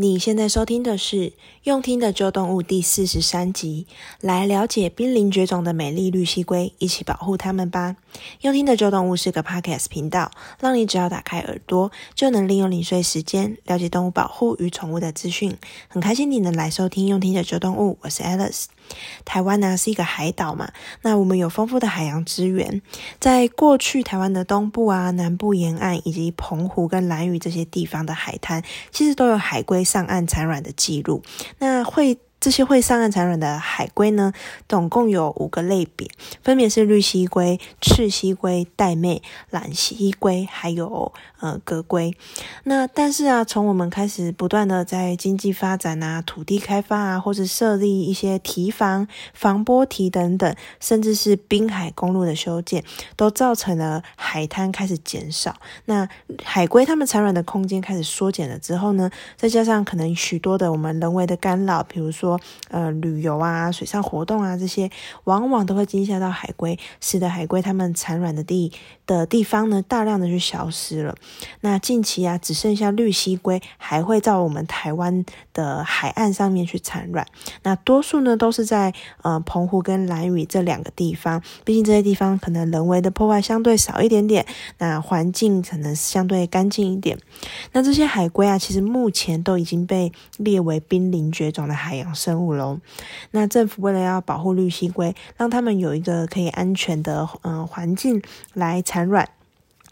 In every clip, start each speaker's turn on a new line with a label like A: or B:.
A: 你现在收听的是《用听的旧动物》第四十三集，来了解濒临绝种的美丽绿蜥龟，一起保护它们吧。用听的旧动物是个 Podcast 频道，让你只要打开耳朵，就能利用零碎时间了解动物保护与宠物的资讯。很开心你能来收听《用听的旧动物》，我是 Alice。台湾呢是一个海岛嘛，那我们有丰富的海洋资源。在过去，台湾的东部啊、南部沿岸以及澎湖跟兰屿这些地方的海滩，其实都有海龟上岸产卵的记录。那会。这些会上岸产卵的海龟呢，总共有五个类别，分别是绿蠵龟、赤蠵龟、带妹、榄蠵龟，还有呃革龟。那但是啊，从我们开始不断的在经济发展啊、土地开发啊，或者设立一些堤防、防波堤等等，甚至是滨海公路的修建，都造成了海滩开始减少。那海龟它们产卵的空间开始缩减了之后呢，再加上可能许多的我们人为的干扰，比如说。说呃，旅游啊，水上活动啊，这些往往都会惊吓到海龟，使得海龟它们产卵的地的地方呢，大量的就消失了。那近期啊，只剩下绿蠵龟还会在我们台湾的海岸上面去产卵。那多数呢，都是在呃澎湖跟兰屿这两个地方，毕竟这些地方可能人为的破坏相对少一点点，那环境可能相对干净一点。那这些海龟啊，其实目前都已经被列为濒临绝种的海洋生物喽。那政府为了要保护绿蠵龟，让他们有一个可以安全的嗯、呃、环境来产卵，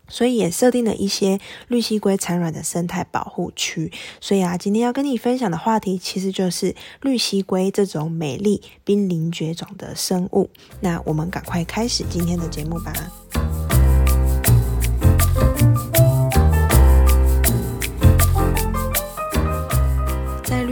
A: 所以也设定了一些绿蠵龟产卵的生态保护区。所以啊，今天要跟你分享的话题，其实就是绿蠵龟这种美丽濒临绝种的生物。那我们赶快开始今天的节目吧。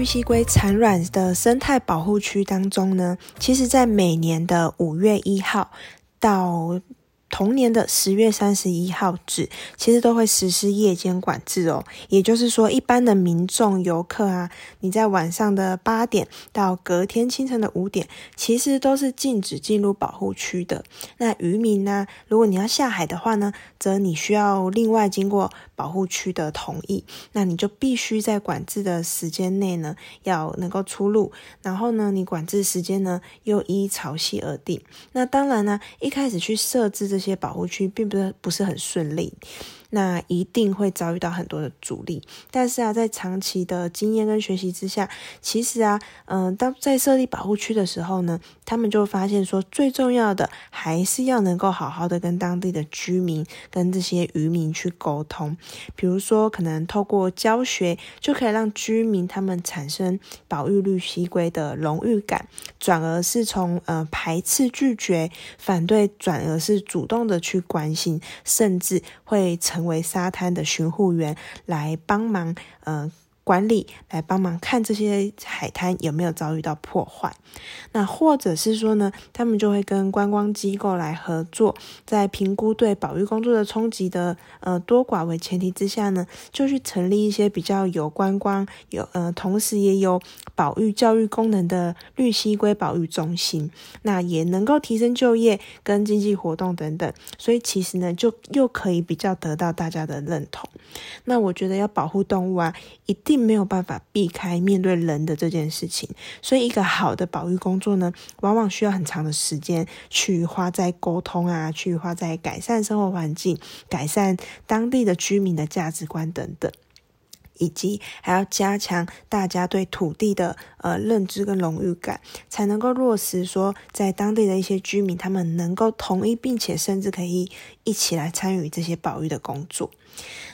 A: 西龟产卵的生态保护区当中呢，其实，在每年的五月一号到同年的十月三十一号止，其实都会实施夜间管制哦。也就是说，一般的民众游客啊，你在晚上的八点到隔天清晨的五点，其实都是禁止进入保护区的。那渔民呢，如果你要下海的话呢，则你需要另外经过保护区的同意，那你就必须在管制的时间内呢，要能够出入。然后呢，你管制时间呢，又依潮汐而定。那当然呢，一开始去设置这这些保护区，并不是不是很顺利。那一定会遭遇到很多的阻力，但是啊，在长期的经验跟学习之下，其实啊，嗯、当在设立保护区的时候呢，他们就发现说，最重要的还是要能够好好的跟当地的居民、跟这些渔民去沟通，比如说，可能透过教学，就可以让居民他们产生保育绿蠵龟的荣誉感，转而是从呃排斥、拒绝、反对，转而是主动的去关心，甚至会成。为沙滩的巡护员来帮忙，嗯。管理来帮忙看这些海滩有没有遭遇到破坏，那或者是说呢，他们就会跟观光机构来合作，在评估对保育工作的冲击的呃多寡为前提之下呢，就去成立一些比较有观光有呃同时也有保育教育功能的绿蠵龟保育中心，那也能够提升就业跟经济活动等等，所以其实呢，就又可以比较得到大家的认同。那我觉得要保护动物啊，一定。并没有办法避开面对人的这件事情，所以一个好的保育工作呢，往往需要很长的时间去花在沟通啊，去花在改善生活环境、改善当地的居民的价值观等等。以及还要加强大家对土地的呃认知跟荣誉感，才能够落实说，在当地的一些居民，他们能够同意，并且甚至可以一起来参与这些保育的工作。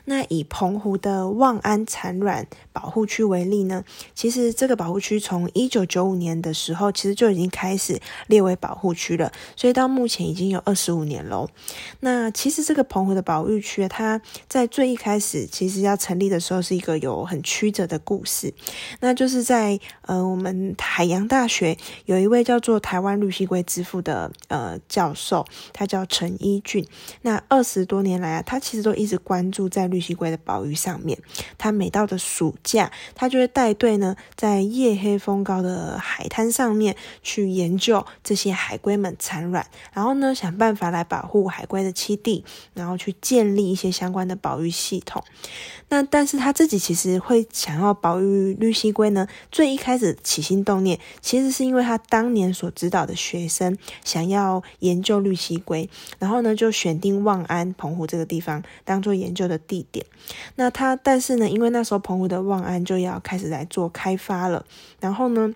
A: 那以澎湖的望安产卵保护区为例呢，其实这个保护区从一九九五年的时候，其实就已经开始列为保护区了，所以到目前已经有二十五年喽。那其实这个澎湖的保育区，它在最一开始其实要成立的时候，是一个有很曲折的故事。那就是在呃我们海洋大学有一位叫做台湾绿蠵龟之父的呃教授，他叫陈一俊。那二十多年来啊，他其实都一直关注在绿蠵龟的保育上面。他每到的暑假，他就会带队呢，在夜黑风高的海滩上面去研究这些海龟们产卵，然后呢，想办法来保护海龟的栖地，然后去建立一些相关的保育系统。那但是他自己其实会想要保育绿蠵龟呢，最一开始起心动念，其实是因为他当年所指导的学生想要研究绿蠵龟，然后呢就选定望安澎湖这个地方当做研究的地点。那他但是呢，因为那时候澎湖的望安就要开始来做开发了，然后呢。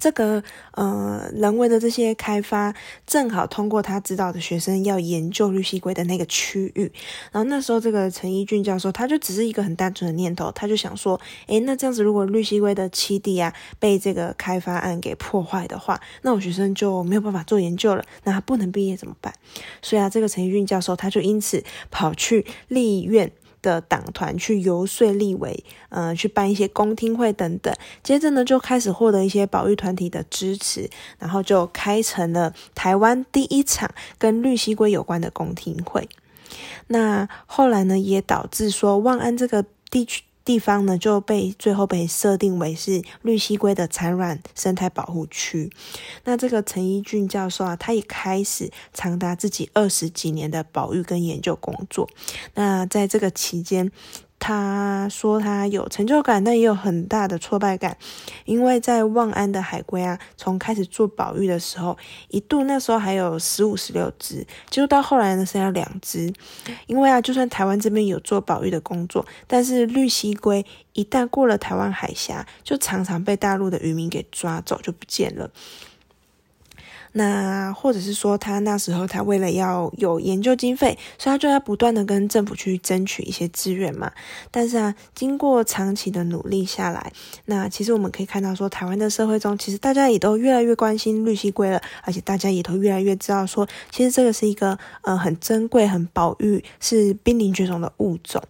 A: 这个呃人为的这些开发，正好通过他指导的学生要研究绿蠵龟的那个区域，然后那时候这个陈一俊教授他就只是一个很单纯的念头，他就想说，诶，那这样子如果绿蠵龟的栖地啊被这个开发案给破坏的话，那我学生就没有办法做研究了，那他不能毕业怎么办？所以啊，这个陈一俊教授他就因此跑去立院。的党团去游说立委，呃，去办一些公听会等等，接着呢就开始获得一些保育团体的支持，然后就开成了台湾第一场跟绿蜥龟有关的公听会。那后来呢，也导致说万安这个地区。地方呢就被最后被设定为是绿蜥龟的产卵生态保护区。那这个陈一俊教授啊，他也开始长达自己二十几年的保育跟研究工作。那在这个期间，他说他有成就感，但也有很大的挫败感，因为在望安的海龟啊，从开始做保育的时候，一度那时候还有十五、十六只，就到后来呢剩下两只。因为啊，就算台湾这边有做保育的工作，但是绿蜥龟一旦过了台湾海峡，就常常被大陆的渔民给抓走，就不见了。那或者是说，他那时候他为了要有研究经费，所以他就要不断的跟政府去争取一些资源嘛。但是啊，经过长期的努力下来，那其实我们可以看到说，台湾的社会中，其实大家也都越来越关心绿蠵龟了，而且大家也都越来越知道说，其实这个是一个呃很珍贵、很保育、是濒临绝种的物种。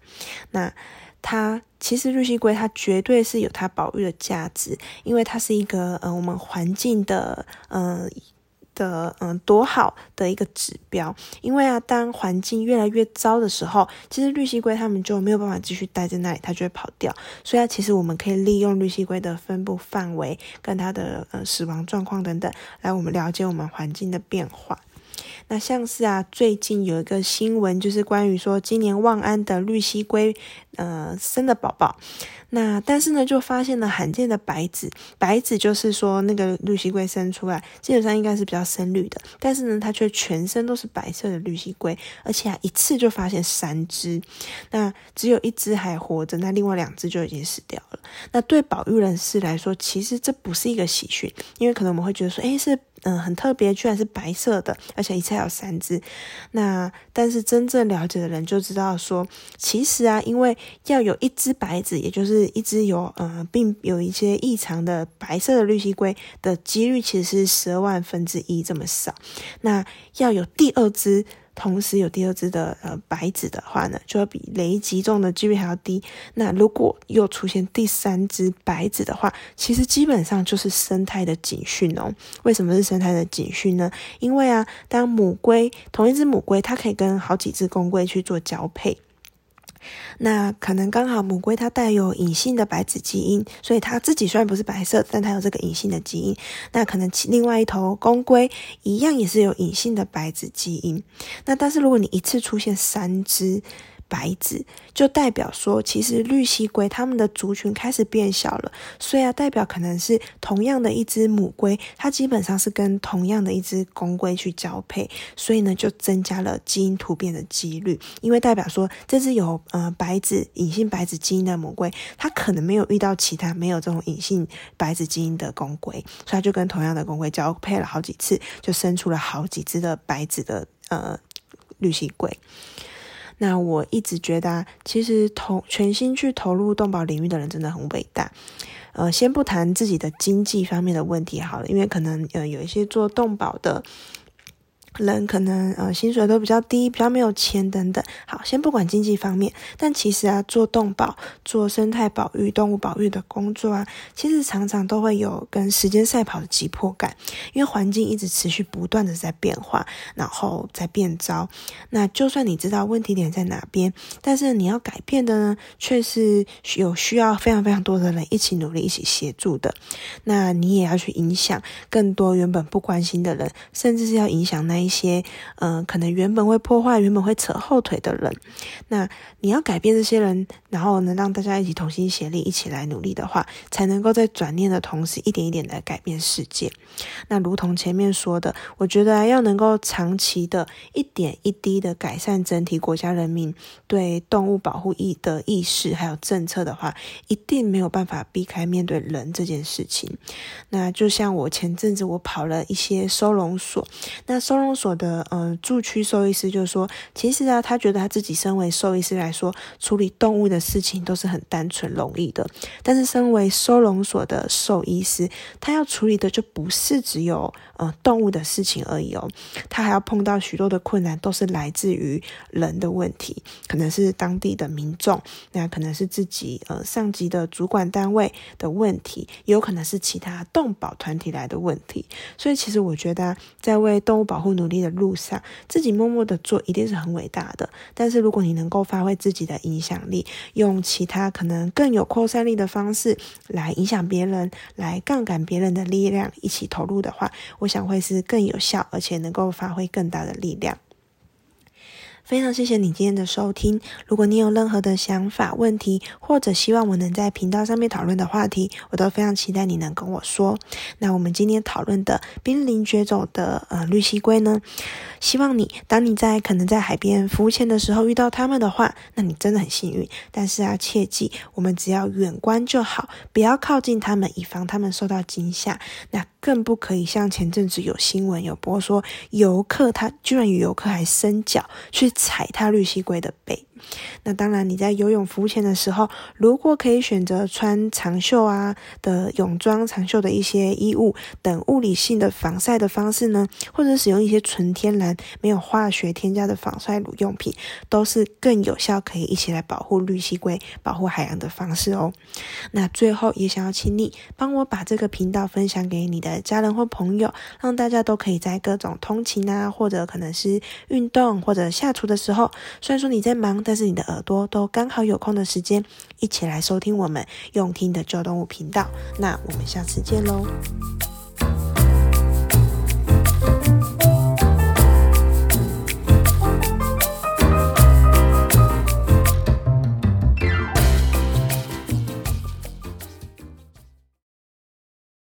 A: 那它其实绿蠵龟它绝对是有它保育的价值，因为它是一个呃我们环境的呃。的嗯，多好的一个指标，因为啊，当环境越来越糟的时候，其实绿蠵龟它们就没有办法继续待在那里，它就会跑掉。所以啊，其实我们可以利用绿蠵龟的分布范围跟它的呃死亡状况等等，来我们了解我们环境的变化。那像是啊，最近有一个新闻，就是关于说今年旺安的绿蠵龟，呃，生的宝宝。那但是呢，就发现了罕见的白子。白子就是说那个绿蠵龟生出来，基本上应该是比较深绿的，但是呢，它却全身都是白色的绿蠵龟，而且啊，一次就发现三只。那只有一只还活着，那另外两只就已经死掉了。那对保育人士来说，其实这不是一个喜讯，因为可能我们会觉得说，诶，是。嗯，很特别，居然是白色的，而且一次有三只。那但是真正了解的人就知道说，其实啊，因为要有一只白子，也就是一只有嗯并有一些异常的白色的绿蜥龟的几率，其实是十二万分之一这么少。那要有第二只。同时有第二只的呃白子的话呢，就要比雷击中的几率还要低。那如果又出现第三只白子的话，其实基本上就是生态的警讯哦。为什么是生态的警讯呢？因为啊，当母龟同一只母龟，它可以跟好几只公龟去做交配。那可能刚好母龟它带有隐性的白子基因，所以它自己虽然不是白色，但它有这个隐性的基因。那可能其另外一头公龟一样也是有隐性的白子基因。那但是如果你一次出现三只。白子就代表说，其实绿蠵龟它们的族群开始变小了，所以啊，代表可能是同样的一只母龟，它基本上是跟同样的一只公龟去交配，所以呢，就增加了基因突变的几率。因为代表说，这只有呃白子隐性白子基因的母龟，它可能没有遇到其他没有这种隐性白子基因的公龟，所以它就跟同样的公龟交配了好几次，就生出了好几只的白子的呃绿蠵龟。那我一直觉得啊，其实投全心去投入动保领域的人真的很伟大。呃，先不谈自己的经济方面的问题好了，因为可能呃有一些做动保的人可能呃薪水都比较低，比较没有钱等等。好，先不管经济方面，但其实啊，做动保、做生态保育、动物保育的工作啊，其实常常都会有跟时间赛跑的急迫感，因为环境一直持续不断的在变化，然后在变糟。那就算你知道问题点在哪边，但是你要改变的呢，却是有需要非常非常多的人一起努力、一起协助的。那你也要去影响更多原本不关心的人，甚至是要影响那一些，嗯、可能原本会破坏、原本会扯后腿的人。那你要改变这些人，然后能让大家一起同心协力，一起来努力的话，才能够在转念的同时，一点一点的改变世界。那如同前面说的，我觉得要能够长期的一点一滴的改善整体国家人民对动物保护意的意识，还有政策的话，一定没有办法避开面对人这件事情。那就像我前阵子我跑了一些收容所，那收容所的呃驻区兽医师就说，其实啊，他觉得他自己身为兽医师来说，处理动物的事情都是很单纯容易的，但是身为收容所的兽医师，他要处理的就不是只有呃动物的事情而已哦，他还要碰到许多的困难，都是来自于人的问题，可能是当地的民众，那可能是自己呃上级的主管单位的问题，也有可能是其他动保团体来的问题。所以其实我觉得，在为动物保护努努力的路上，自己默默的做一定是很伟大的。但是如果你能够发挥自己的影响力，用其他可能更有扩散力的方式来影响别人，来杠杆别人的力量，一起投入的话，我想会是更有效，而且能够发挥更大的力量。非常谢谢你今天的收听。如果你有任何的想法、问题，或者希望我能在频道上面讨论的话题，我都非常期待你能跟我说。那我们今天讨论的濒临绝种的呃绿蠵龟呢，希望你当你在可能在海边浮潜的时候遇到它们的话，那你真的很幸运。但是啊，切记我们只要远观就好，不要靠近它们，以防它们受到惊吓。那更不可以像前阵子有新闻有播说，游客他居然有游客还伸脚去。踩踏绿西龟的背。那当然，你在游泳浮潜的时候，如果可以选择穿长袖啊的泳装、长袖的一些衣物等物理性的防晒的方式呢，或者使用一些纯天然、没有化学添加的防晒乳用品，都是更有效可以一起来保护绿蠵龟、保护海洋的方式哦。那最后也想要请你帮我把这个频道分享给你的家人或朋友，让大家都可以在各种通勤啊，或者可能是运动或者下厨的时候，虽然说你在忙的，但是你的耳朵都刚好有空的时间，一起来收听我们用听的旧动物频道。那我们下次见喽。